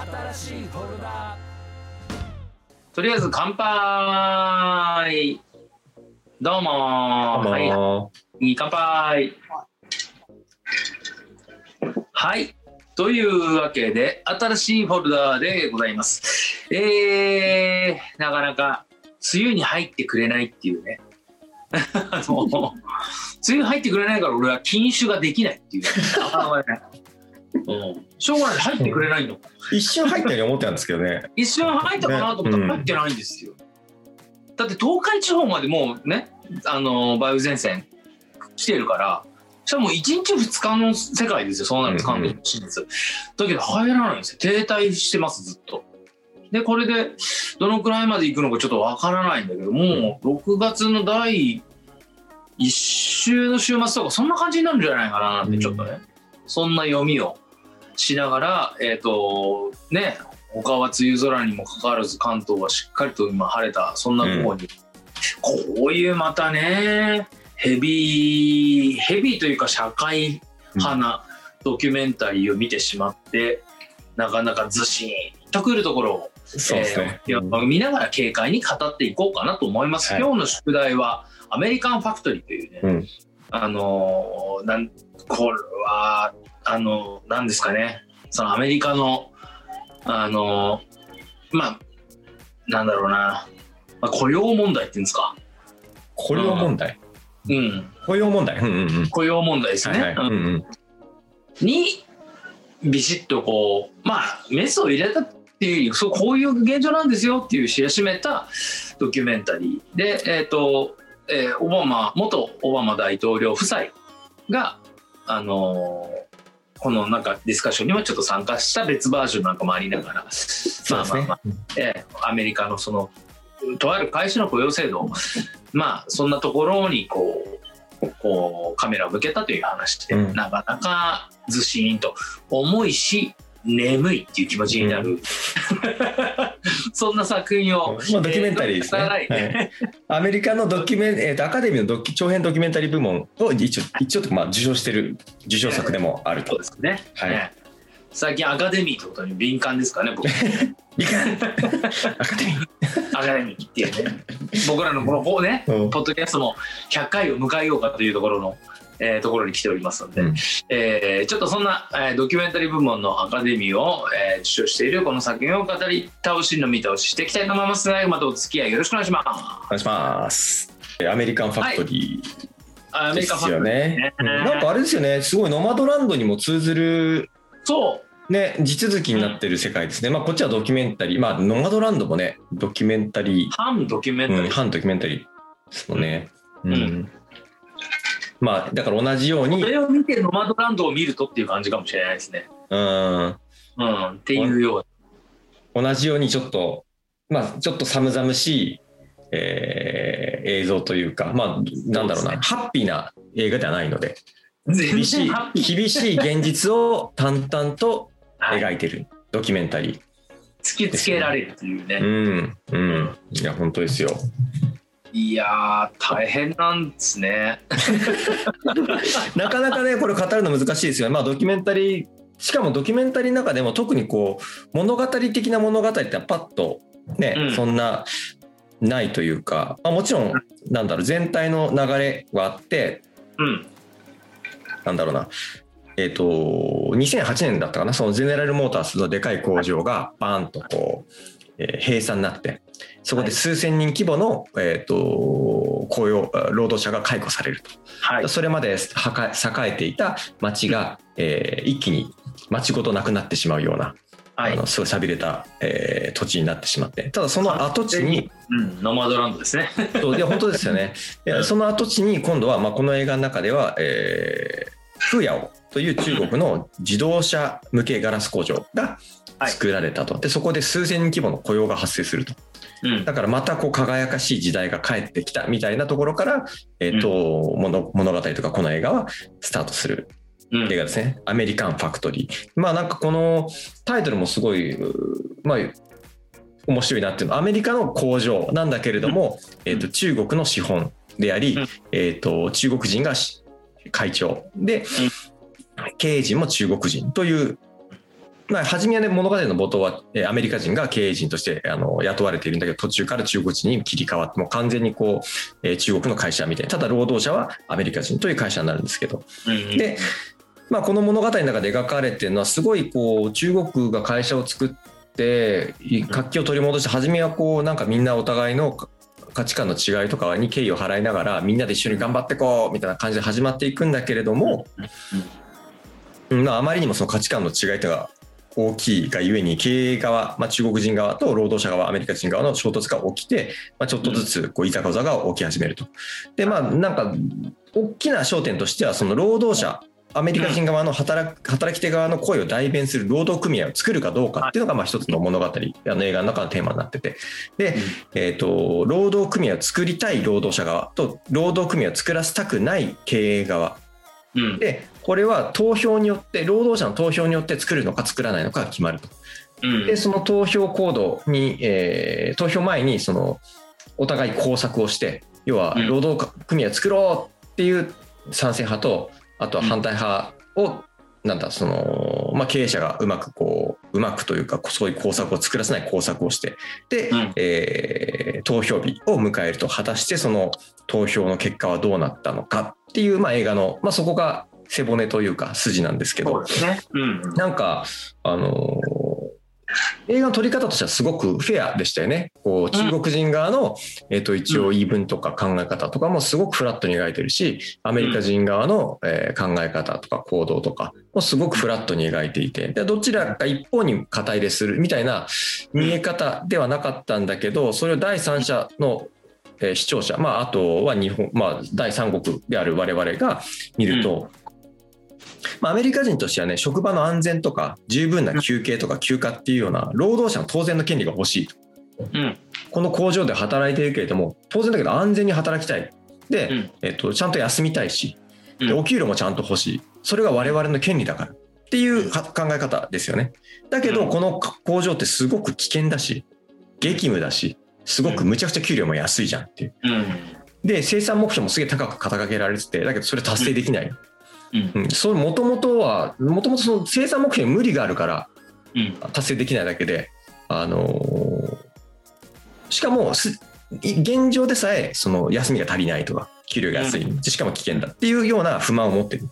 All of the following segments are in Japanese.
新しいフォルダ。とりあえず乾杯。どうも。はい。乾杯。はい。というわけで新しいフォルダでございます。えー、なかなか梅雨に入ってくれないっていうね。梅雨入ってくれないから俺は禁酒ができないっていう、ね、しょうがない。入ってくれないの。一瞬入ったように思ってたんですけどね。一瞬入ったかなと思ったら入ってないんですよ、だって東海地方までもうねあの梅雨前線来てるからしかも1日2日の世界ですよ。そうなると関東進出、だけど入らないんですよ。停滞してますずっと。でこれでどのくらいまで行くのかちょっとわからないんだけどもう6月の第1週の週末とかそんな感じになるんじゃないかななんてちょっとね、そんな読みをしながら、えっ、と、ね、他は梅雨空にもかかわらず関東はしっかりと今晴れた、そんな午後に、こういうまたね、ヘビー、ヘビーというか社会派なドキュメンタリーを見てしまって、なかなかずしんとくるところを、そうですね。えー見ながら軽快に語っていこうかなと思います。はい今日の宿題は、アメリカンファクトリーというね、うんあのーなんこれはあのなんですかねそのアメリカのあのーまあなんだろうな、まあ、雇用問題っていうんですか、雇用問題？うん、雇用問題？うんうんうん。雇用問題ですね、はいはい。うんうん。にビシッとこうまあメスを入れたっていうそうこういう現状なんですよっていう知らしめたドキュメンタリーで、えーとえーオバマ元オバマ大統領夫妻が、あのーこのなんかディスカッションにもちょっと参加した別バージョンなんかもありながら、そうですね。えーアメリカのそのとある会社の雇用制度まあそんなところにこうこうカメラを向けたという話で、うん。なかなかずしーんと重いし眠いっていう気持ちになる、そんな作品を、まあドキュメンタリーですね。えはーい。アメリカのドキュメン、えーとアカデミーのドキ長編ドキュメンタリー部門を一応一応まあ受賞してる受賞作でもあると。そう。ですね、はい。ね。最近アカデミーってことに敏感ですかね僕。アカデミー。アカデミーっていうね。僕らのこのねうん。ポッドキャストも100回を迎えようかというところの、えーところに来ておりますので、うん。えーちょっとそんな、えードキュメンタリー部門のアカデミーを、えー受賞しているこの作品を語り倒しの見倒ししていきたいと思いますのでまたお付き合いよろしくお願いします。お願いします。アメリカンファクトリーアメですよリカファンね。うん。なんかあれですよね、すごいノマドランドにも通ずるそう。ね、地続きになってる世界ですね。まあこっちはドキュメンタリー、まあノマドランドもね、ドキュメンタリー、反ドキュメンタリー、うん、反ドキュメンタリーですもんね。うん。うんまあだから同じようにそ、れを見てノマドランドを見るとっていう感じかもしれないですね。うん、うん。っていうよう同じようにちょっと、まあちょっと寒々しい、えー映像というか、まあなんだろうな、そうでハッピーな映画ではないので、厳しい厳しい現実を淡々とはい。描いてるドキュメンタリー。突きつけられるっていうね、うん、うん。いや、本当ですよ。いやー大変なんですね。なかなかね、これ語るの難しいですよね。まあ、ドキュメンタリー、しかもドキュメンタリーの中でも特にこう、物語的な物語ってパッとね、うん。そんな、ないというか、まあ、もちろん、なんだろう、全体の流れはあって、うん。なんだろうな、えっ、と、2008年だったかな、そのゼネラルモータースのでかい工場がバーンとこう、えー閉鎖になって、そこで数千人規模の、えっ、と、雇用、労働者が解雇されると。はい。それまで栄えていた町が、えー一気に町ごとなくなってしまうような、はい。あのすごい寂れた、えー土地になってしまって。ただその跡地にうん、ノマドランドですね。そうで本当ですよね。その跡地に今度は、まあ、この映画の中では、えーフーヤオという中国の自動車向けガラス工場が作られたと、でそこで数千人規模の雇用が発生するとうん。だからまたこう輝かしい時代が帰ってきたみたいなところから、えーと物物語とかこの映画はスタートするうん。映画ですね。アメリカンファクトリー。まあなんかこのタイトルもすごい、うまあ面白いなっていうのはアメリカの工場なんだけれども、えーと中国の資本であり、うん。えーと中国人がし会長で、経営陣も中国人というまあ、初めはね、物語の冒頭は、えーアメリカ人が経営陣としてあの雇われているんだけど、途中から中国人に切り替わって、もう完全にこう、えー中国の会社みたいな、ただ労働者はアメリカ人という会社になるんですけど、うんで、まあ、この物語の中で描かれてるのは、すごいこう、中国が会社を作って、い活気を取り戻して、初めはこう、なんかみんなお互いの価値観の違いとかに敬意を払いながら、みんなで一緒に頑張ってこうみたいな感じで始まっていくんだけれども、うんまあ、あまりにもその価値観の違いというのが大きいがゆえに経営側、まあ、中国人側と労働者側アメリカ人側の衝突が起きて、まあ、ちょっとずつこういざこざが起き始めると。でまあなんか大きな焦点としてはその労働者アメリカ人側の働く働き手側の声を代弁する労働組合を作るかどうかっていうのがまあ一つの物語あの映画の中のテーマになってて。で、えー、と労働組合を作りたい労働者側と労働組合を作らせたくない経営側。うん。でこれは投票によって労働者の投票によって作るのか作らないのかが決まると。うん。でその投票行動に、えー投票前にそのお互い工作をして要はうん。労働組合を作ろうっていう賛成派とあとは反対派を、なんだその、まあ、経営者がうまくこううまくというかそういう工作を作らせない工作をしてで、うん。えー投票日を迎えると果たしてその投票の結果はどうなったのかっていう、まあ、映画の、まあ、そこが背骨というか筋なんですけどなんか、あのー映画の撮り方としてはすごくフェアでしたよね。こう中国人側の、えっと一応言い分とか考え方とかもすごくフラットに描いてるし、アメリカ人側の、えー考え方とか行動とかもすごくフラットに描いていて、でどちらか一方に肩入れするみたいな見え方ではなかったんだけど、それを第三者のえー視聴者、まあ、あとは日本、まあ、第三国である我々が見ると、まあ、アメリカ人としてはね、職場の安全とか、十分な休憩とか休暇っていうような、労働者の当然の権利が欲しいと。うんこの工場で働いているけれども、当然だけど安全に働きたい。で、うんえっと、ちゃんと休みたいし、うんでお給料もちゃんと欲しい。それが我々の権利だから。っていうは考え方ですよね。だけど、うんこの工場ってすごく危険だし、激務だし、すごくむちゃくちゃ給料も安いじゃんっていう。うんで、生産目標もすげえ高く肩掛けられてて、だけどそれ達成できない。うん。うん、それもともとは、もともとその生産目標に無理があるからうん。達成できないだけで、あのーしかも現状でさえその休みが足りないとか、給料が安い、しかも危険だっていうような不満を持ってる。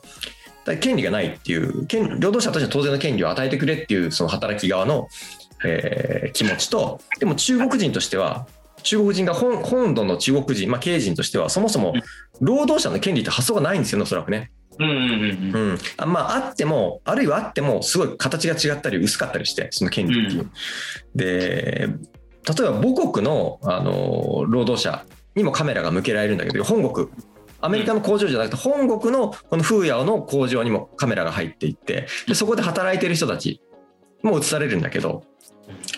だ権利がないっていう、権労働者としては当然の権利を与えてくれっていうその働き側の、えー気持ちと、でも中国人としては、中国人が本本土の中国人、まあ、経営人としては、そもそも労働者の権利って発想がないんですよね、おそらくね。うんうんうんうん、あまああってもあるいはあってもすごい形が違ったり薄かったりしてその権利っていう。うで例えば母国のあの労働者にもカメラが向けられるんだけど本国。アメリカの工場じゃなくて本国のこの風屋の工場にもカメラが入っていってでそこで働いてる人たちも映されるんだけど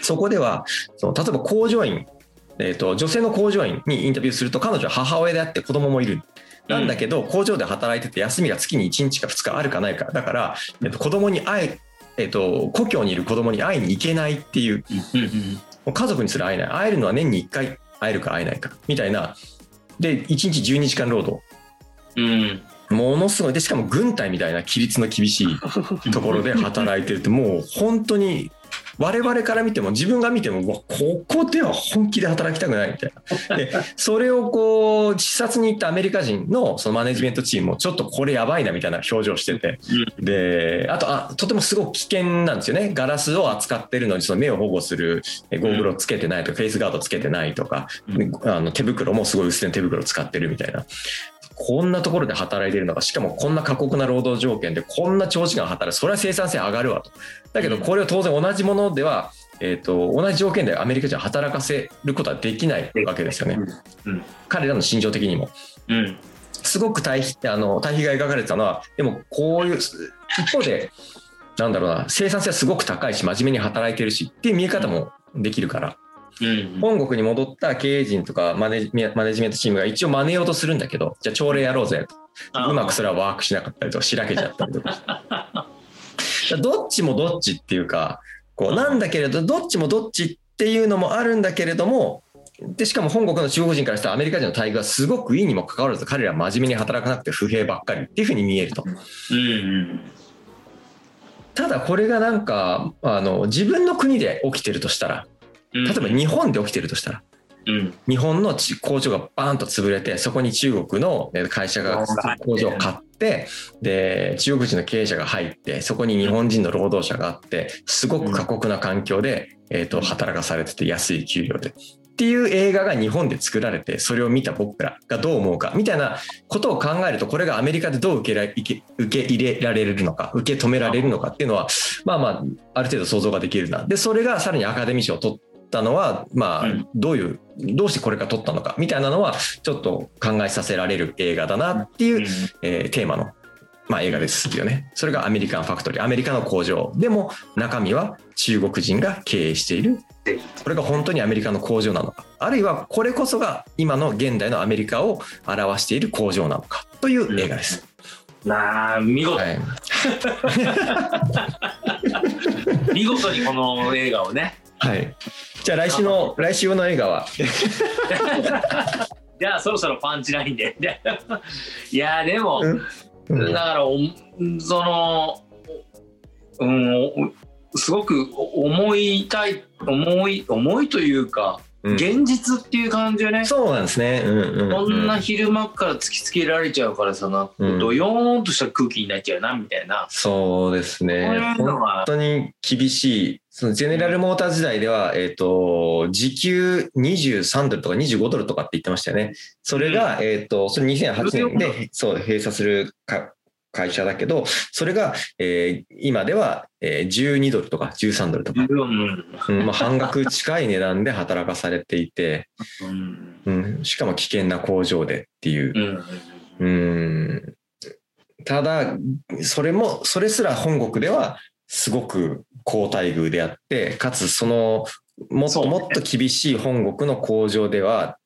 そこではその例えば工場員、えー、と女性の工場員にインタビューすると彼女は母親であって子供もいる。なんだけど、工場で働いてて休みが月に1日か2日あるかないか。だから、えっと、子供に会え、えっと、故郷にいる子供に会いに行けないっていうう家族にすら会えない。会えるのは年に1回会えるか会えないかみたいな。で1日12時間労働。うん。ものすごい。でしかも軍隊みたいな規律の厳しいところで働いてるってもう本当に我々から見ても自分が見てもうわここでは本気で働きたくないみたいな。でそれをこう視察に行ったアメリカ人のそのマネジメントチームもちょっとこれやばいなみたいな表情してて。であとあとてもすごく危険なんですよね。ガラスを扱ってるのにその目を保護する。えゴーグルをつけてないとか、フェイスガードつけてないとか、うん。あの手袋もすごい薄手の手袋を使ってるみたいなこんなところで働いてるのがしかもこんな過酷な労働条件でこんな長時間働くそれは生産性上がるわと。だけどこれを当然同じものでは、えー、と同じ条件でアメリカ人は働かせることはできないわけですよね。うん。彼らの心情的にも。うん。すごく対比あの対比が描かれてたのはでもこういう一方でなんだろうな生産性はすごく高いし真面目に働いてるしっていう見え方もできるから。うん本国に戻った経営陣とかマネジマネジメントチームが一応真似ようとするんだけどじゃあ朝礼やろうぜと。うまくそれはワークしなかったりとかしらけちゃったりとか。どっちもどっちっていうかこうなんだけれどどっちもどっちっていうのもあるんだけれどもでしかも本国の中国人からしたらアメリカ人の待遇がすごくいいにもかかわらず彼らは真面目に働かなくて不平ばっかりっていうふうに見えると。うんうん。ただこれがなんかあの自分の国で起きてるとしたら例例えば日本で起きてるとしたら。うん。日本のち工場がバーンと潰れてそこに中国のえ会社が工場を買ってで中国人の経営者が入ってそこに日本人の労働者があってすごく過酷な環境で、えー、と働かされてて安い給料で。っていう映画が日本で作られてそれを見た僕らがどう思うかみたいなことを考えるとこれがアメリカでどう受けら受け受け入れられるのか受け止められるのかっていうのはまあまあある程度想像ができるな。でそれがさらにアカデミー賞を取ったのはまあうんどういうどうしてこれが取ったのかみたいなのはちょっと考えさせられる映画だなっていう、えーテーマの、まあ、映画ですよね。それがアメリカンファクトリー。アメリカの工場。でも中身は中国人が経営している。これが本当にアメリカの工場なのか。あるいはこれこそが今の現代のアメリカを表している工場なのか。という映画です。なあ見事、はい、見事にこの映画をねはい、じゃあ来週の来週の映画は？じゃあそろそろパンチラインで。いやでも、うん。うん。だからおそのうんおすごく思いたい思い思いというか、うん現実っていう感じよねそうなんですね。うんうんうんこんな昼間から突きつけられちゃうからさなドヨーンとした空気になっちゃうなみたいな、そうですね。本当に厳しい。そのゼネラルモーター時代では、えっ、と、時給23ドルとか25ドルとかって言ってましたよね。それが、えっ、と、それ2008年で、そう、閉鎖するか会社だけど、それが、えー今では、えー12ドルとか13ドルとか、うんうんまあ、半額近い値段で働かされていて、うん。うん、しかも危険な工場でっていう。う。ん。うん。ただ、それも、それすら本国ではすごく高待遇であって、かつその、もっともっと厳しい本国の工場では、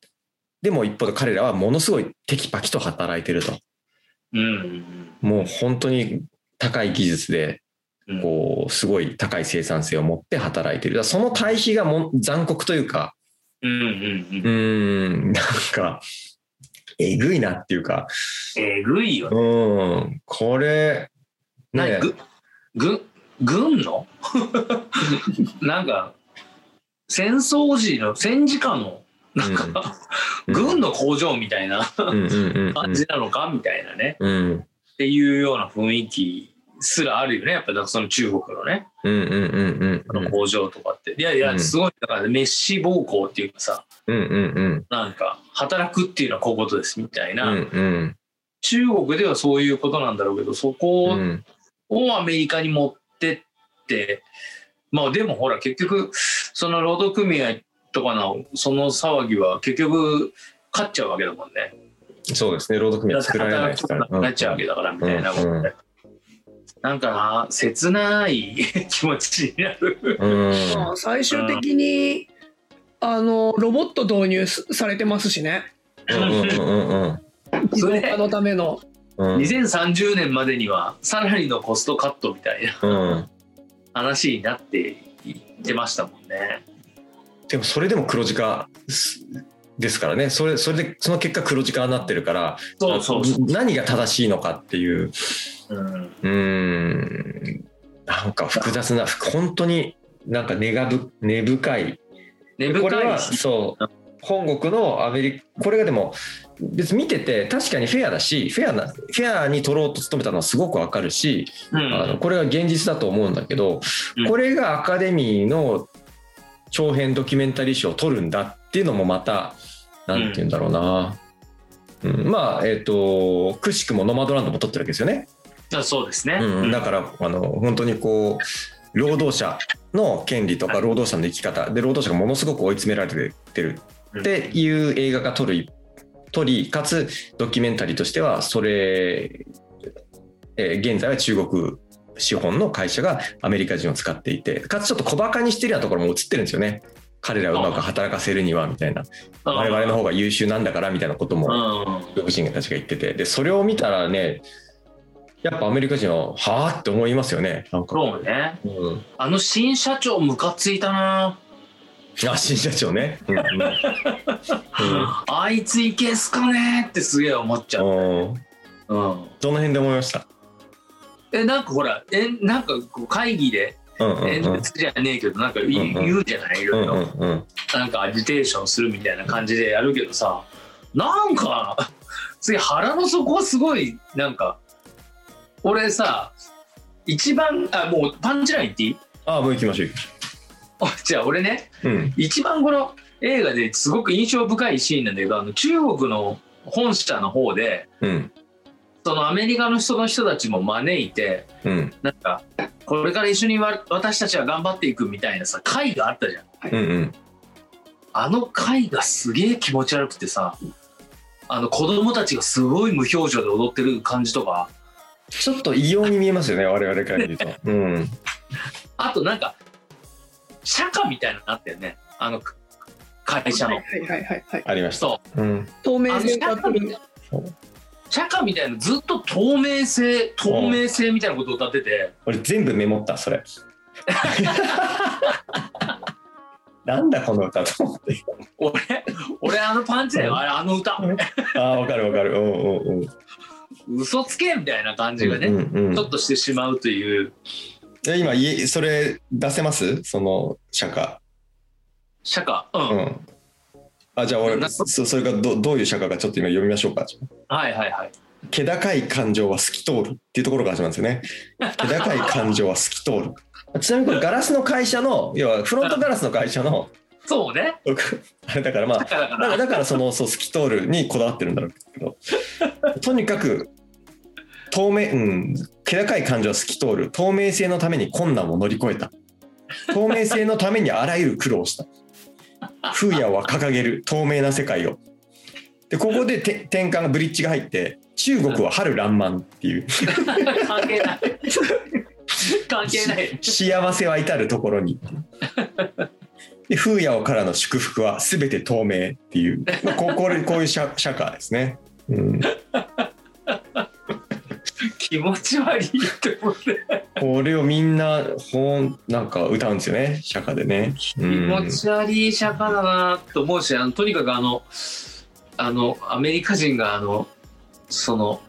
でも一方で彼らはものすごいテキパキと働いてると。うんもう本当に高い技術で、うん。こう、すごい高い生産性を持って働いてる。その対比がも残酷というか、うんなんか、えぐいなっていうか、えぐいよね。うん、これ、ね。何ぐ軍軍の？なんか戦争時の戦時下のなんか、うん軍の工場みたいな感じなのかみたいなね、うん。っていうような雰囲気すらあるよね。やっぱりその中国のね、工場とかって。いやいうやん。すごいだからメッシ暴行っていうかさうん。うん。なんか働くっていうのはこういうことですみたいうん。な、うん。中国ではそういうことなんだろうけどそこをアメリカに持ってってまあでもほら結局その労働組合とかのその騒ぎは結局勝っちゃうわけだもんね。そうですね。労働組合作られないですから。なくなっちゃうわけだからみたいなもんで。なんかな切ない 気持ちになる。最終的にあのロボット導入すされてますしね。うんうんうんうん。自動化のための。うん。2030年までにはさらにのコストカットみたいなうん。話になっていってましたもんね。でもそれでも黒字化ですからね。それそれでその結果黒字化になってるから。何が正しいのかっていう。うん。なんか複雑な本当になんか根がぶ根深い。根これは。そう。本国のアメリカこれがでも別に見てて確かにフェアだしフェアなフェアに取ろうと努めたのはすごくわかるし、うん。あのこれが現実だと思うんだけど、うん。これがアカデミーの長編ドキュメンタリー賞を取るんだっていうのもまたなんて言うんだろうな、うん。まあえっ、とくしくもノマドランドも取ってるわけですよね。あそうですね。うん、だからあの本当にこう労働者の権利とか労働者の生き方。で労働者がものすごく追い詰められてるっていう映画が撮る撮りかつドキュメンタリーとしてはそれ、えー現在は中国資本の会社がアメリカ人を使っていてかつちょっと小バカにしてるようなところも映ってるんですよね。彼らをうまく働かせるにはみたいな。うん我々の方が優秀なんだからみたいなこともうん。中国人たちが言ってて。でそれを見たらねやっぱアメリカ人ははあって思いますよね。なんか、そうね。うん、あの新社長ムカついたな。あ新社長ね、うんうん。あいついけすかねってすげえ思っちゃう。うん、うん。どの辺で思いました？えなんかほらえなんかこう会議で演説じゃねえけどなんか言うじゃない？いろいろ、なんかアジテーションするみたいな感じでやるけどさなんか次腹の底はすごいなんか俺さ一番あもうパンチライン言っていい？ああもう行きましょう。あじゃあ俺ねうん。一番この映画ですごく印象深いシーンなんだけどあの中国の本社の方でうんそのアメリカの人の人たちも招いてうん。なんかこれから一緒にわ私たちは頑張っていくみたいなさ会があったじゃん。うんうん。あの会がすげえ気持ち悪くてさあの子供たちがすごい無表情で踊ってる感じとかちょっと異様に見えますよね我々から見ると。うん。あとなんか社歌みたいなのあったよね。あの会社の。はいはいはいはいはい。ありました。そう。うん。透明性がいそう社歌みたいなずっと透明性透明性みたいなことを歌ってて。俺全部メモったそれ。なんだこの歌と思って。俺俺あのパンチだよ。あれあの歌。ああわかるわかる。うんうんうん。嘘つけみたいな感じがね、うんうんうん。ちょっとしてしまうという。え今家それ出せます？その社歌社歌う、うんんあじゃあ俺なそそれがどどういう社歌かちょっと今読みましょうか。はいはいはい。気高い感情は透き通るっていうところが始まるんですよね。気高い感情は透き通る。ちなみにこれガラスの会社の要はフロントガラスの会社のそうね。あれだからまあだから。だからそのそう透き通るにこだわってるんだろうけど。とにかく透明うん気高い感情は透き通る。透明性のために困難を乗り越えた。透明性のためにあらゆる苦労をした風夜は掲げる透明な世界を。でここでて転換がブリッジが入って中国は春爛漫っていう。関係ない。関係ない。幸せは至るところに。で風夜からの祝福は全て透明っていう、まあ、こうこれこういう社社会ですね、うん、気持ち悪いって思って。これをみんな本なんか歌うんですよね。社会でね、う気ん、持ち悪い釈迦だなと思うしあのとにかくあのあのアメリカ人があのその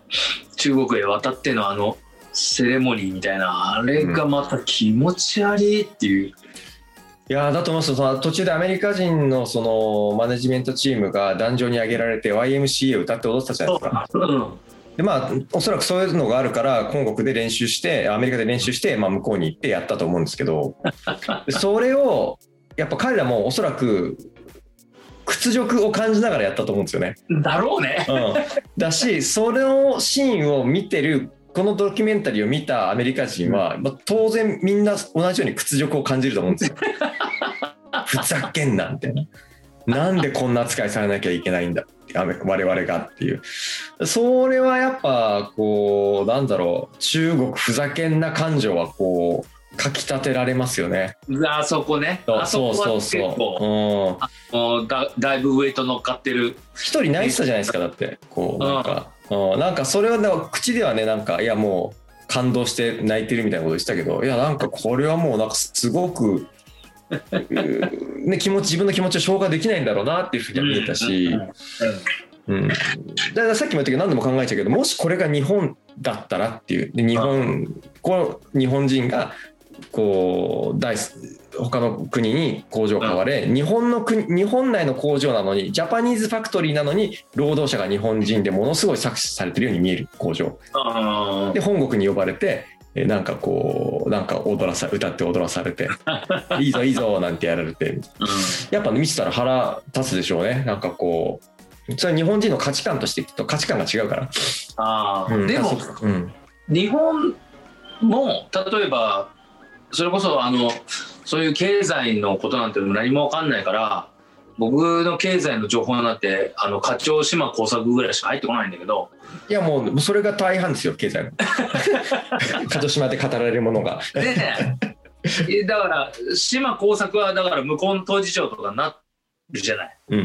中国へ渡ってのあのセレモニーみたいなあれがまた気持ち悪いっていう、いやーだと思いますよ。その途中でアメリカ人のそのマネジメントチームが壇上に上げられて YMCA を歌って踊ってたじゃないですか。うんでまあおそらくそういうのがあるから本国で練習してアメリカで練習して、まあ、向こうに行ってやったと思うんですけどで それをやっぱ彼らもおそらく屈辱を感じながらやったと思うんですよね。だろうねうん、だしそのシーンを見てるこのドキュメンタリーを見たアメリカ人は、まあ、当然みんな同じように屈辱を感じると思うんですよ。ふざけんなみたいな。なんでこんな扱いされなきゃいけないんだ我々がっていう。それはやっぱこうなんだろう。中国ふざけんな感情はこうかきたてられますよね。あそこね。あそこは結そうそう。だだいぶウェイト乗っかってる。一人泣いてたじゃないですかだって。こうなんか、うん、なんかそれは口ではねなんかいやもう感動して泣いてるみたいなこと言ってたけどいやなんかこれはもうなんかすごく、ね、気持ち自分の気持ちを消化できないんだろうなっていうふうには見えたし、うん、だからさっきも言ったけど何度も考えちゃうけどもしこれが日本だったらっていう。で日本この日本人がこう大他の国に工場を買われ、日本の国日本内の工場なのにジャパニーズファクトリーなのに労働者が日本人でものすごい搾取されてるように見える工場。うんで本国に呼ばれてえなんかこうなんか踊らさ歌って踊らされて「いいぞいいぞ」なんてやられて。やっぱ見てたら腹立つでしょうね。なんかこうそれは日本人の価値観としていくと価値観が違うから、あー。うん。でもうん。日本も例えばそれこそあのそういう経済のことなんて何も分かんないから僕の経済の情報なんてあの課長島工作ぐらいしか入ってこないんだけど。いやもうそれが大半ですよ経済の。鹿児島で語られるものが。でねえ。だから島工作はだから向こうの当事長とかになるじゃない。うん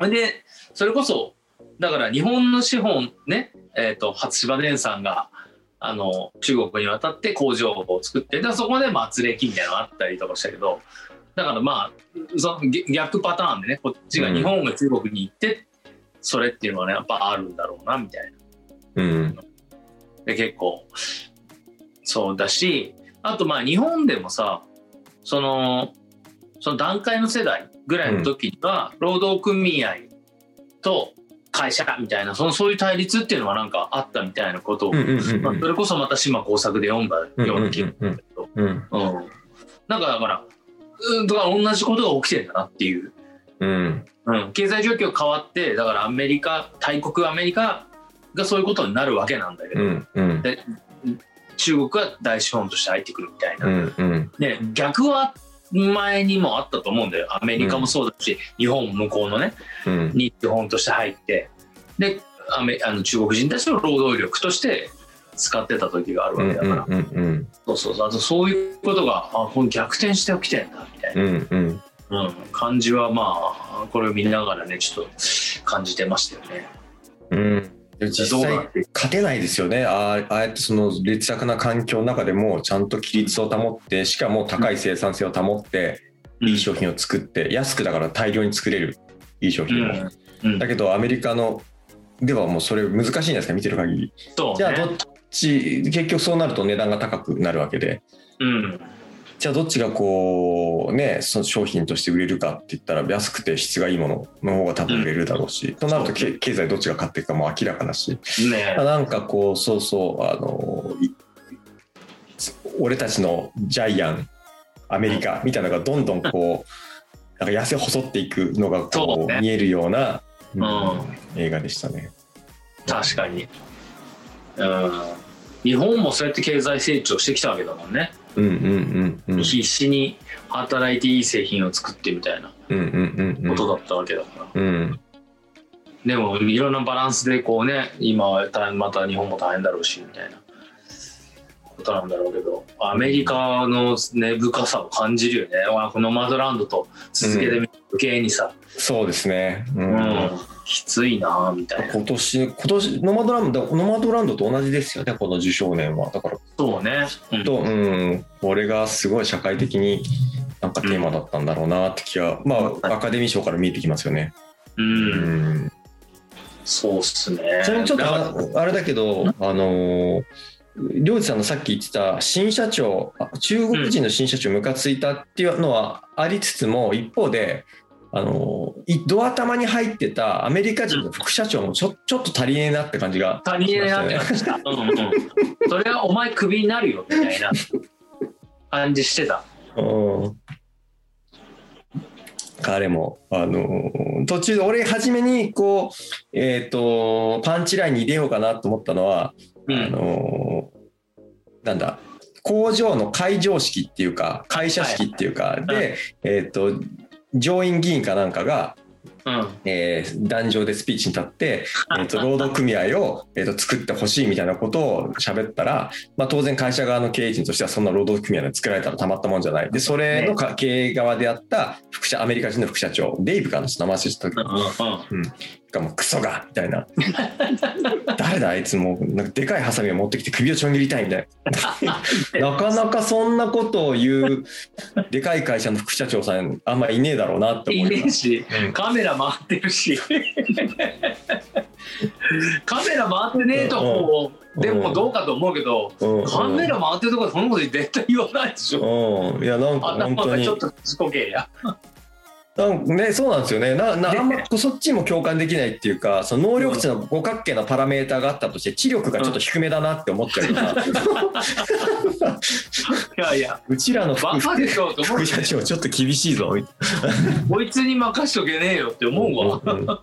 うん。でそれこそだから日本の資本ね、えー、と初芝電産があの中国に渡って工場を作ってでそこでまあ圧力みたいなのがあったりとかしたけどだからまあその逆逆パターンでねこっちが日本が中国に行って、それっていうのはねやっぱあるんだろうなみたいな。うん。で結構そうだしあとまあ日本でもさそのその段階の世代ぐらいの時には労働組合と会社みたいなそのそういう対立っていうのはなんかあったみたいなことを、まあ、それこそまた島耕作で読んだような気がするけど、うん。うん。なんかだからうんだから同じことが起きてんだなっていう、うん。うん、経済状況変わってだからアメリカ大国アメリカがそういうことになるわけなんだけど、うんうん。で中国が大資本として入ってくるみたいな、うんうん。で逆は前にもあったと思うんだよ。アメリカもそうだし、日本も向こうのねうん。に資本として入って。でアメあの中国人たちの労働力として使ってた時があるうんわけだから、そうそうそうあとそういうことがあこれ逆転して起きてんだみたいな、うんうんうん、感じはまあこれを見ながらねちょっと感じてましたよね。うん実際勝てないですよね。ああああやってその劣悪な環境の中でもちゃんと規律を保ってしかも高い生産性を保っていい商品を作って安くだから大量に作れる。いい商う品を、ん。うん。だけどアメリカのではもうそれ難しいんですか？見てる限り。そうね。じゃあどっち結局そうなると値段が高くなるわけで。うん。じゃあどっちがこうねその商品として売れるかって言ったら安くて質がいいものの方が多分売れるだろうし、となるとけ経済どっちが勝っていくかも明らかだし。ねなんかこうそうそうあのい俺たちのジャイアンアメリカみたいなのがどんどんこう なんか痩せ細っていくのがそうね。こう見えるような、うんうん。映画でしたね。確かに。うん。日本もそうやって経済成長してきたわけだもんね、うんうんうんうん。必死に働いていい製品を作ってみたいなうんうんうんことだったわけだから、うん。でもいろんなバランスでこうね今はまた日本も大変だろうしみたいな。ことなんだろうけど。アメリカの根深さを感じるよね、わこのマドランドと続けてみる余計にさ、そうですね。ううんんきついなみたいな。今年今年ノマドランドノマドランドと同じですよねこの受賞年は。だからそうね、うん。とうんこれがすごい社会的になんかテーマだったんだろうなって気が、まあアカデミー賞から見えてきますよね。う、うん。んそうっすね。それにちょっとああれだけどあのりょうじさんのさっき言ってた新社長あ中国人の新社長ムカついたっていうのはありつつも一方であのいドア玉に入ってたアメリカ人の副社長もちょちょっと足りねえなって感じが他人になってました。うんうん。それはお前クビになるよみたいな感じしてた。うん彼も、あの途中で俺初めにこう、えっ、と、パンチラインに入れようかなと思ったのは、うあのなんだ、工場の会場式っていうか、会社式っていうか、いで、えっ、と、上院議員かなんかが、うん。えー壇上でスピーチに立って、えー、と労働組合を、えー、と作ってほしいみたいなことを喋ったら、まあ、当然会社側の経営陣としてはそんな労働組合が作られたらたまったもんじゃない。でそれのか経営側であった副社アメリカ人の副社長デイブかなちょっと名前忘れちゃったけどうん。がもうクソがみたいな。誰だあいつもうなんかでかいハサミを持ってきて首をちょん切りたいみたいな。なかなかそんなことを言うでかい会社の副社長さんあんまりいねえだろうなってイ思います。メージ、カメラ回ってるし。カメラ回ってねえとこうんでもどうかと思うけど、うんうんカメラ回ってるとこでそのこと絶対言わないでしょ。うん、いやなんか本頭がちょっとずこけや。ね、そうなんですよね。ななね。あんまそっちも共感できないっていうか その能力値の五角形のパラメーターがあったとして知力がちょっと低めだなって思っちゃうから、いやいや、うちらの副バカでしょと思うちょっと厳しいぞこいつに任しとけねえよって思うわ。な、うんうん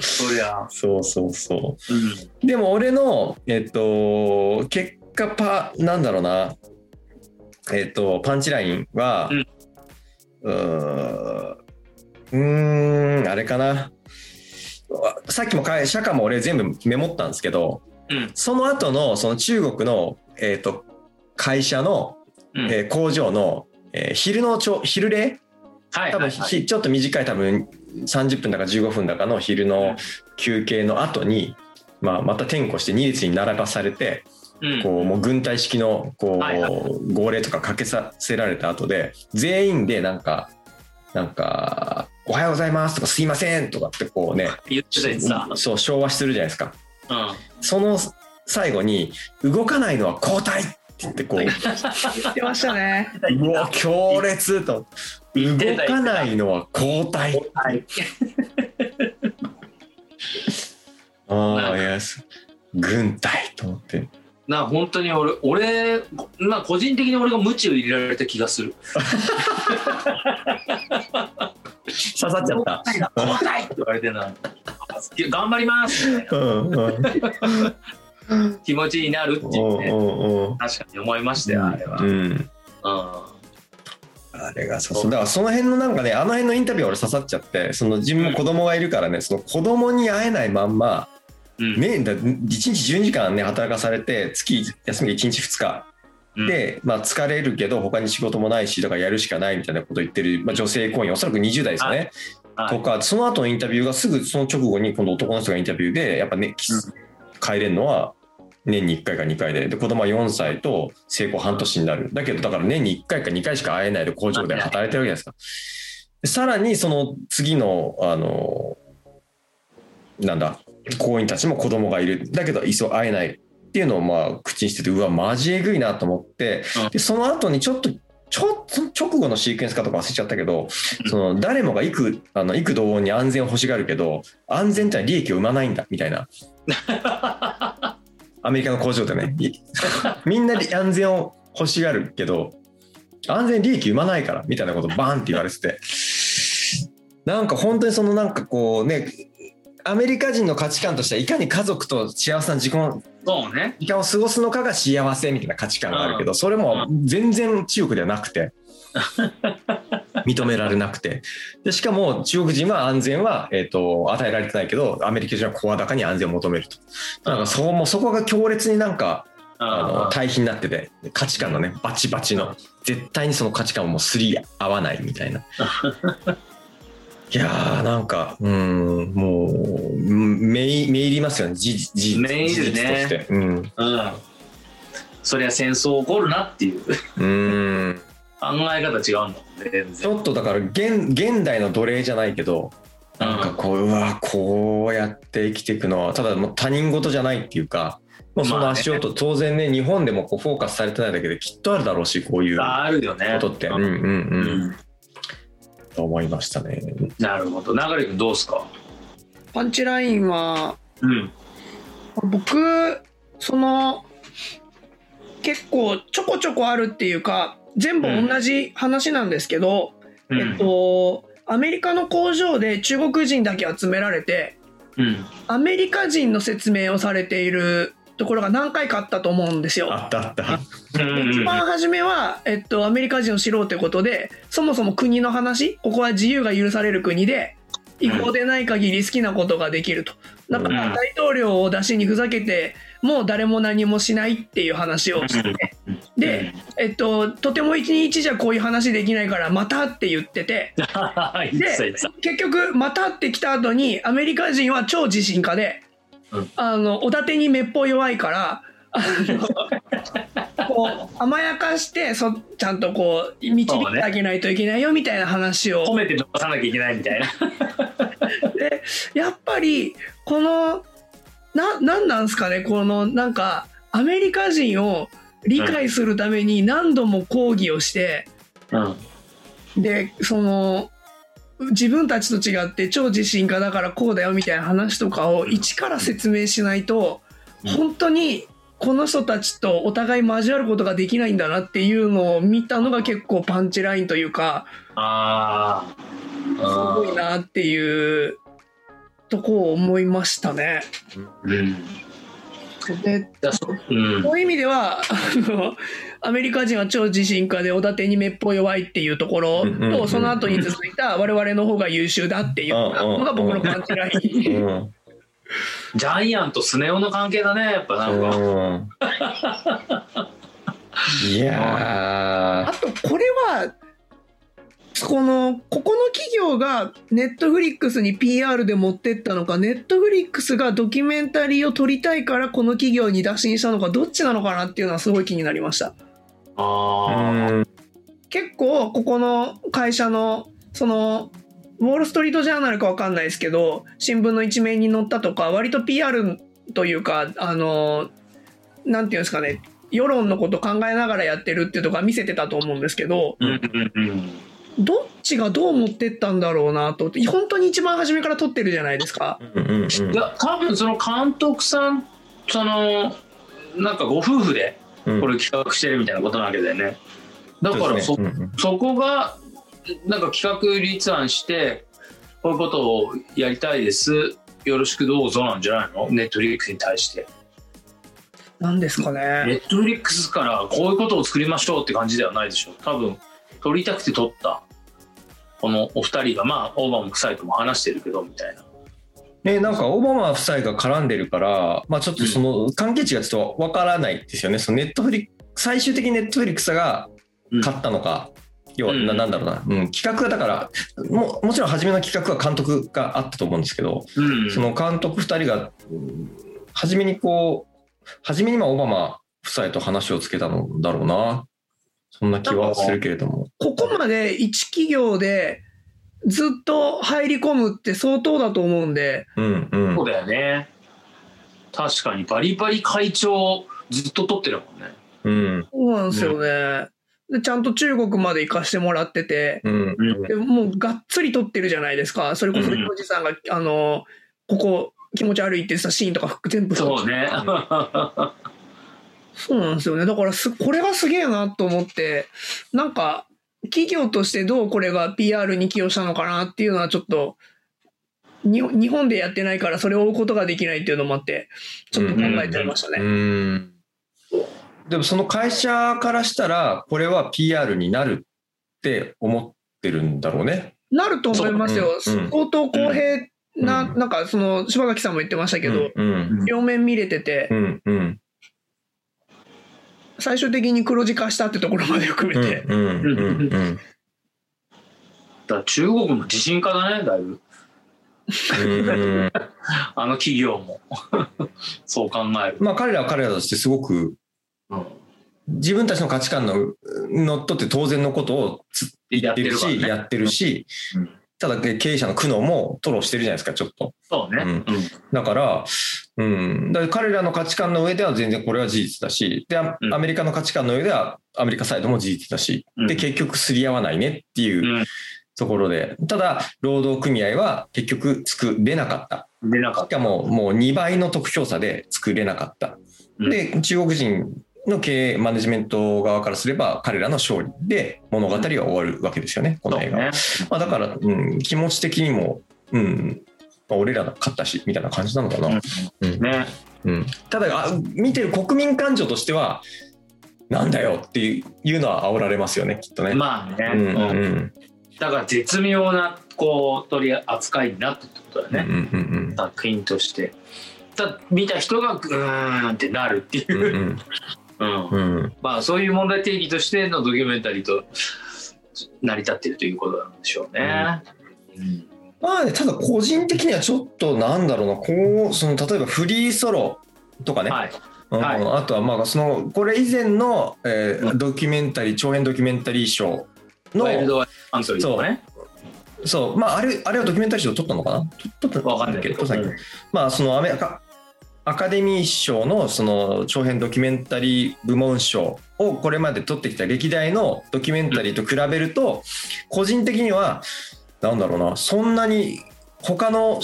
そりゃ。そうそうそう。ん。うでも俺のえっと結果パなんだろうな。えっとパンチラインは、うーんうーんあれかな。さっきもか釈迦も俺全部メモったんですけど、うん。その後のその中国の、えー、と会社の、うん。えー工場の、えー昼のちょ昼礼？多分、はいはい。はい。ひちょっと短い多分30分だか15分だかの昼の休憩の後に、まあ、また転校して2列に並ばされてうん。こうもう軍隊式のこう、はいは号令とかかけさせられた後で全員でなんかなんか「おはようございます」とか「すいません」とかってこうね言ってたやつさ。そう昭和するじゃないですか。うん。その最後に「動かないのは交代」って言ってこう言ってましたね。うわ強烈と動言ってたかないのは交代はいああいやす軍隊と思ってな本当に俺俺まあ個人的に俺が無知を入れられた気がする 刺さっちゃった。交代だ交代って言われてな頑張ります。気持ちになるっていうね。うんうん確かに思いましたよあれは、ううん。んあれがそうそう。だからその辺のなんかねあの辺のインタビュー俺刺さっちゃってその自分も子供がいるからねその子供に会えないまんまうん。ねだ1日12時間ね働かされて月休みが1日2日。うんで、まあ、疲れるけど他に仕事もないしだからやるしかないみたいなことを言ってる、まあ、女性行員おそらく20代ですよね、はい。とかその後のインタビューがすぐその直後に今度男の人がインタビューでやっぱね、帰れるのは年に1回か2回で。で子供は4歳と成功半年になる。だけどだから年に1回か2回しか会えないで工場で働いてるわけじゃないですか。でさらにその次のあのなんだ行員たちも子供がいる。だけどいっそ会えないっていうのをまあ口にしててうわマジえぐいなと思ってうん。でその後にちょっとちょその直後のシークエンスかとか忘れちゃったけどその誰もが幾あの幾同音に安全を欲しがるけど安全ってのは利益を生まないんだみたいな。アメリカの工場でね。いみんなで安全を欲しがるけど安全利益生まないからみたいなことバーンって言われてて。なんか本当にそのなんかこうねアメリカ人の価値観としてはいかに家族と幸せな時間そうね。時間を過ごすのかが幸せみたいな価値観があるけど、それも全然中国ではなくて 認められなくて。でしかも中国人は安全は、えー、と与えられてないけどアメリカ人は声高に安全を求めると。なんかそもうそこが強烈になんかあの対比になってて価値観のねバチバチの絶対にその価値観をもうすり合わないみたいな いやーなんかうんもううんめいめいりますよね事実めいるね。事実として。うん。うん。そりゃ戦争起こるなっていう。うん。考え方違うんだもんねちょっとだから現現代の奴隷じゃないけどなんかこううわこうやって生きていくのはただもう他人事じゃないっていうかもうその足音、当然ね日本でもこうフォーカスされてないだけできっとあるだろうしこういうこあるよね。とって、うんうん。うん思いましたね。なるほど。流れ君どうですか？パンチラインはうん。僕その結構ちょこちょこあるっていうか全部同じ話なんですけど、うん。えっとアメリカの工場で中国人だけ集められてうん。アメリカ人の説明をされているところが何回かあったと思うんですよ。あったあった。うん。一番初めは、えっと、アメリカ人を知ろうということでそもそも国の話ここは自由が許される国で違法でない限り好きなことができると。だかうん。ら大統領を出しにふざけてもう誰も何もしないっていう話をしてで、えっと、とても一日じゃこういう話できないからまたって言ってて 言ってた言ってた結局またって来た後にアメリカ人は超自信家で、うんあのおだてにめっぽう弱いからこう甘やかしてそちゃんとこう導いてあげないといけないよみたいな話を、褒めて伸ばさなきゃいけないみたいな。でやっぱりこのななんなんですかねこのなんかアメリカ人を理解するために何度も講義をして、うん。でその自分たちと違って超自信家だからこうだよみたいな話とかを一から説明しないとうん。本当にこの人たちとお互い交わることができないんだなっていうのを見たのが結構パンチラインというかあすあごいなっていうとこを思いましたね。うんでだそうん。そういう意味ではあのアメリカ人は超自信家でおだてにめっぽう弱いっていうところとその後に続いた我々の方が優秀だっていうのが僕のパンチライン。うん。ジャイアンとスネ夫の関係だねやっぱなんか。うん。いやあとこれはこのここの企業がネットフリックスに PR で持ってったのかネットフリックスがドキュメンタリーを撮りたいからこの企業に打診したのかどっちなのかなっていうのはすごい気になりました。あ結構ここの会社のそのウォール・ストリート・ジャーナルかわかんないですけど新聞の一面に載ったとか割と PR というかあのなんていうんですかね世論のこと考えながらやってるっていうとこは見せてたと思うんですけど、うんうんうんどっちがどう持ってったんだろうなと本当に一番初めから撮ってるじゃないですか。うんうんうん。いや多分その監督さんそのなんかご夫婦でうん。これ企画してるみたいなことなわけだよね。だからそ,、ね。うんうん。そこがなんか企画立案してこういうことをやりたいです。よろしくどうぞなんじゃないの？ネットフリックスに対して。なんですかネね。ットフリックスからこういうことを作りましょうって感じではないでしょ。多分撮りたくて撮ったこのお二人がまあオーバーも臭いとも話してるけどみたいな。ね、なんかオバマ夫妻が絡んでるから、まあ、ちょっとその関係値がちょっとわからないですよね、そのネットフリ最終的にネットフリックスが買ったのか、要はなうん。なんだろうな、うん、企画がだからも、もちろん初めの企画は監督があったと思うんですけど、うん。その監督2人が、うん初めにこう、初めにまあオバマ夫妻と話をつけたのだろうな、そんな気はするけれども。ここまで一企業でずっと入り込むって相当だと思うんで、うんうん。そうだよね。確かにバリバリ会長ずっと撮ってるもんね。うん。そうなんですよね。でちゃんと中国まで行かしてもらってて、うん。うんでもうがっつり撮ってるじゃないですか。それこそ、うん。おじさんが、あの、ここ気持ち悪いって言ってたシーンとか全部。そうねそうなんですよね。だからす、これがすげえなと思って、なんか、企業としてどうこれが PR に寄与したのかなっていうのはちょっと、に日本でやってないからそれを追うことができないっていうのもあって、ちょっと考えちゃいましたね。うんでもその会社からしたらこれは PR になるって思ってるんだろうね。なると思いますよ。そう。うん相当公平な、うん。なんかその、柴垣さんも言ってましたけど、うん。両面見れてて。う、んうん最終的に黒字化したってところまで含うんめて、だ中国も自信家だねだいぶ。うんあの企業も。そう考える、まあ彼らは彼らとしてすごくうん自分たちの価値観ののっとって当然のことをつ言ってるしややってるしうんただ経営者の苦悩も吐露してるじゃないですかちょっと。そうね、うん。うん。だから、うん、だから彼らの価値観の上では全然これは事実だし、で、アうん。アメリカの価値観の上ではアメリカサイドも事実だし、うん。で、結局すり合わないねっていううん。ところで、ただ、労働組合は結局作れなかった。出なかっしかももう2倍の得票差で作れなかった。うん。で、中国人の経営マネジメント側からすれば彼らの勝利で物語は終わるわけですよね、この映画ね。まあ、だから、うん、気持ち的にも、うん、まあ俺らが勝ったし、みたいな感じなのかな。うん。ね。うん、ただあ、見てる国民感情としては、なんだよっていうのは煽られますよね、きっとね。まあね、うんううん。んだから絶妙なこう取り扱いになったってことだうんうね、ん作品として。だ見た人がうーんってなるっていう、うんうん。まあそういう問題提起としてのドキュメンタリーと成り立っているということなんでしょうね。うん。まあね、ただ個人的にはちょっとなんだろうな、こう、その例えばフリーソロとかね、はい、うん。はい。あとはまあその、これ以前の、えーうん。ドキュメンタリー、長編ドキュメンタリー賞の、ワイルドアントリーとかね。そう、まああれ、あれはドキュメンタリー賞取ったのかな？取ったわかんないけど。まあそのアメリカアカデミー賞のその長編ドキュメンタリー部門賞をこれまで取ってきた歴代のドキュメンタリーと比べると個人的にはなんだろうなそんなに他の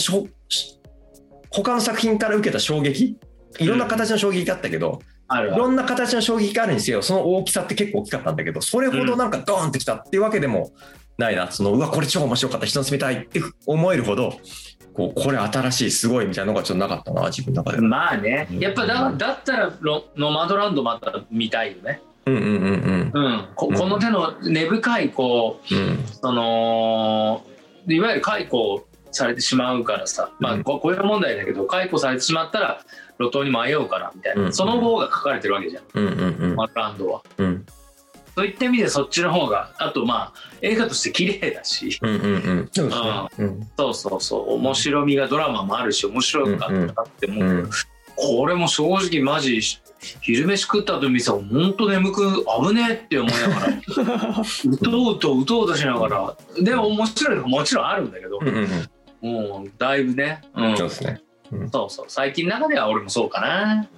他の作品から受けた衝撃？いろんな形の衝撃があったけど、いろんな形の衝撃があるにせよその大きさって結構大きかったんだけどそれほどなんかドーンってきたっていうわけでもないな。そのうわこれ超面白かった。人の住みたいって思えるほどこうこれ新しいすごいみたいなのがちょっとなかったな自分の中で。は。まあね、やっぱだだったらロノマドランドまた見たいよね。うんうんうんうん、ここの手の根深いこううん。うんそのいわゆる解雇されてしまうからさ、まあ、うん。ここういう問題だけど解雇されてしまったら路頭に迷うからみたいな、うん。その方が書かれてるわけじゃん、うんうんうん。マッランドは。うんそういった意味でそっちの方があとまあ映画として綺麗だし。うんうんうん。そうですね。うん。そうそうそう。面白みがドラマもあるし面白かったなって思うけど、うんこれも正直マジ昼飯食った後にさ本当眠く危ねえって思いながら うとうとうとうとしながらでも面白いのはもちろんあるんだけど、うんうんうん。もうだいぶね、うん、そうですね。そうそう。最近の中では俺もそうかな、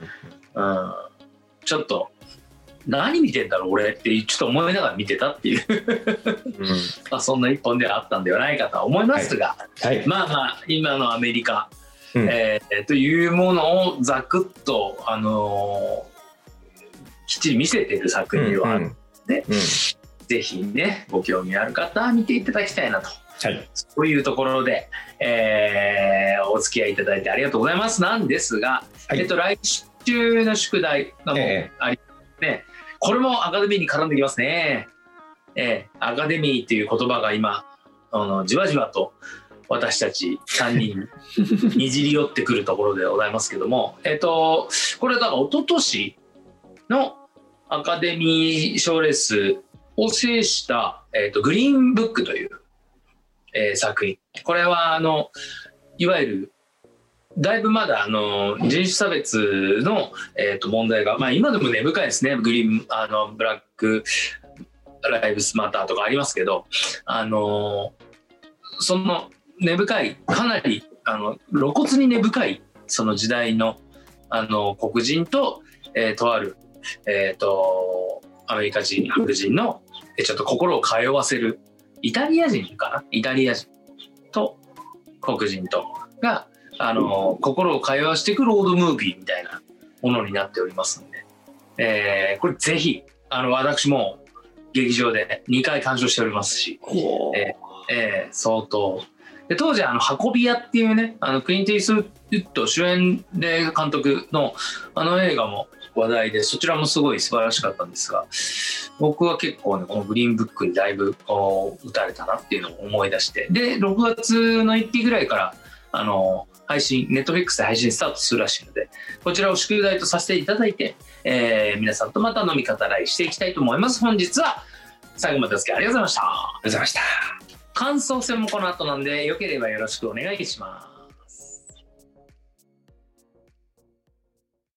うん、ちょっと何見てんだろう俺ってちょっと思いながら見てたっていう。まあそんな一本ではあったんではないかとは思いますが、はい。まあまあ今のアメリカ、うん。えーというものをざくっと、あのーきっちり見せてる作品は、うんうん。ねうん。ぜひねご興味ある方は見ていただきたいなと。はい。そういうところで、えーお付き合いいただいてありがとうございます。なんですが、はい。えっと、来週の宿題がもうええ。ありますね、これもアカデミーに絡んできますね。ええアカデミーっていう言葉が今あのじわじわと私たち3人に にじり寄ってくるところでございますけども、えっと、これだから一昨年のアカデミー賞レースを制した、えっと、グリーンブックという、えー作品。これはあのいわゆるだいぶまだあの人種差別の、えー、と問題が、まあ、今でも根深いですね。グリーンあのブラックライブスマターとかありますけどあのその根深いかなりあの露骨に根深いその時代のあの黒人と、えーとある、えー、とアメリカ人白人のちょっと心を通わせるイタリア人かな？イタリア人と黒人とがあの心を通わしていくロードムービーみたいなものになっておりますので、えーこれぜひあの私も劇場で2回鑑賞しておりますし、ええー相当。で当時あの「運び屋」っていうねあのクリント・イーストウッド主演で監督のあの映画も話題でそちらもすごい素晴らしかったんですが僕は結構ねこのグリーンブックにだいぶ打たれたなっていうのを思い出して。で6月の1日ぐらいからあの配信ネットフリックスで配信スタートするらしいのでこちらを宿題とさせていただいて、えー皆さんとまた飲み語らいしていきたいと思います。本日は最後までお付き合いありがとうございました。ありがとうございました。感想戦もこの後なんでよければよろしくお願いします